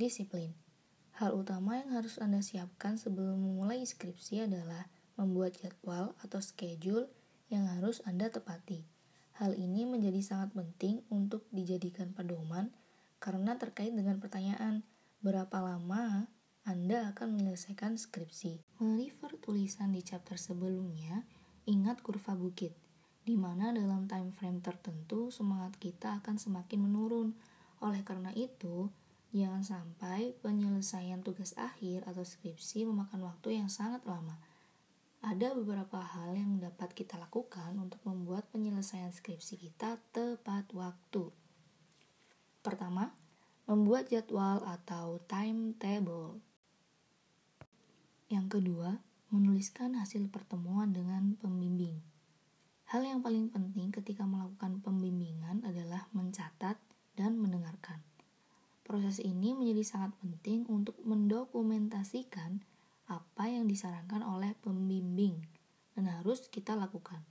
Disiplin. Hal utama yang harus Anda siapkan sebelum memulai skripsi adalah membuat jadwal atau schedule yang harus Anda tepati. Hal ini menjadi sangat penting untuk dijadikan pedoman karena terkait dengan pertanyaan berapa lama Anda akan menyelesaikan skripsi. Merefer tulisan di chapter sebelumnya, ingat kurva bukit, di mana dalam time frame tertentu semangat kita akan semakin menurun. Oleh karena itu, Jangan sampai penyelesaian tugas akhir atau skripsi memakan waktu yang sangat lama. Ada beberapa hal yang dapat kita lakukan untuk membuat penyelesaian skripsi kita tepat waktu. Pertama, membuat jadwal atau timetable. Yang kedua, menuliskan hasil pertemuan dengan pembimbing. Hal yang paling penting ketika melakukan pembimbingan adalah Proses ini menjadi sangat penting untuk mendokumentasikan apa yang disarankan oleh pembimbing dan harus kita lakukan.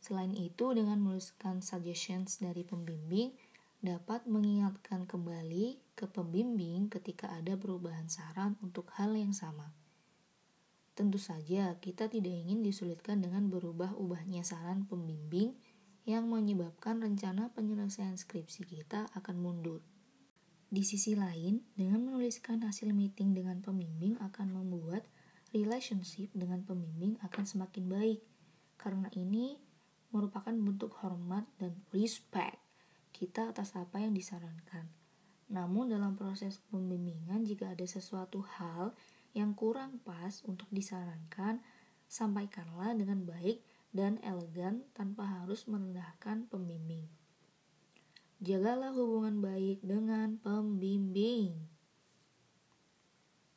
Selain itu, dengan menuliskan suggestions dari pembimbing dapat mengingatkan kembali ke pembimbing ketika ada perubahan saran untuk hal yang sama. Tentu saja, kita tidak ingin disulitkan dengan berubah-ubahnya saran pembimbing yang menyebabkan rencana penyelesaian skripsi kita akan mundur. Di sisi lain, dengan menuliskan hasil meeting dengan pembimbing akan membuat relationship dengan pembimbing akan semakin baik. Karena ini merupakan bentuk hormat dan respect kita atas apa yang disarankan. Namun dalam proses pembimbingan jika ada sesuatu hal yang kurang pas untuk disarankan, sampaikanlah dengan baik dan elegan tanpa harus merendahkan pembimbing. Jagalah hubungan baik dengan pembimbing.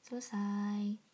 Selesai.